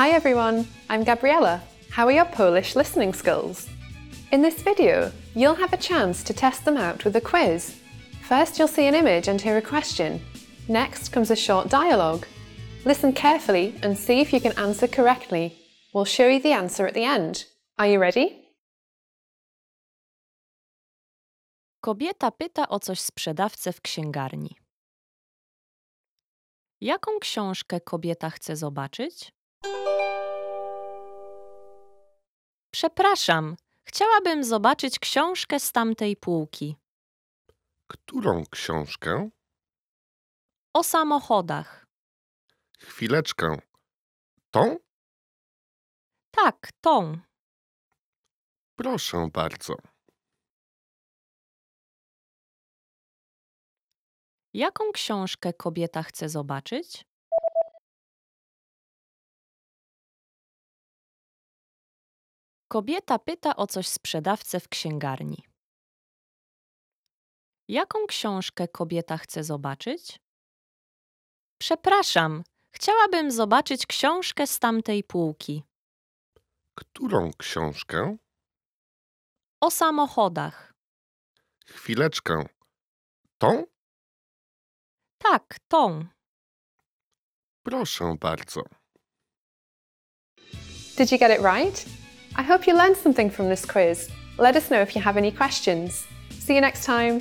Hi everyone, I'm Gabriella. How are your Polish listening skills? In this video, you'll have a chance to test them out with a quiz. First, you'll see an image and hear a question. Next comes a short dialogue. Listen carefully and see if you can answer correctly. We'll show you the answer at the end. Are you ready? Kobieta pyta o coś sprzedawcę w księgarni. Jaką książkę kobieta chce zobaczyć? Przepraszam, chciałabym zobaczyć książkę z tamtej półki. Którą książkę? O samochodach. Chwileczkę. Tą? Tak, tą. Proszę bardzo. Jaką książkę kobieta chce zobaczyć? Kobieta pyta o coś sprzedawcę w księgarni. Jaką książkę kobieta chce zobaczyć? Przepraszam, chciałabym zobaczyć książkę z tamtej półki. Którą książkę? O samochodach. Chwileczkę. Tą? Tak, tą. Proszę bardzo. Did you get it right? I hope you learned something from this quiz. Let us know if you have any questions. See you next time.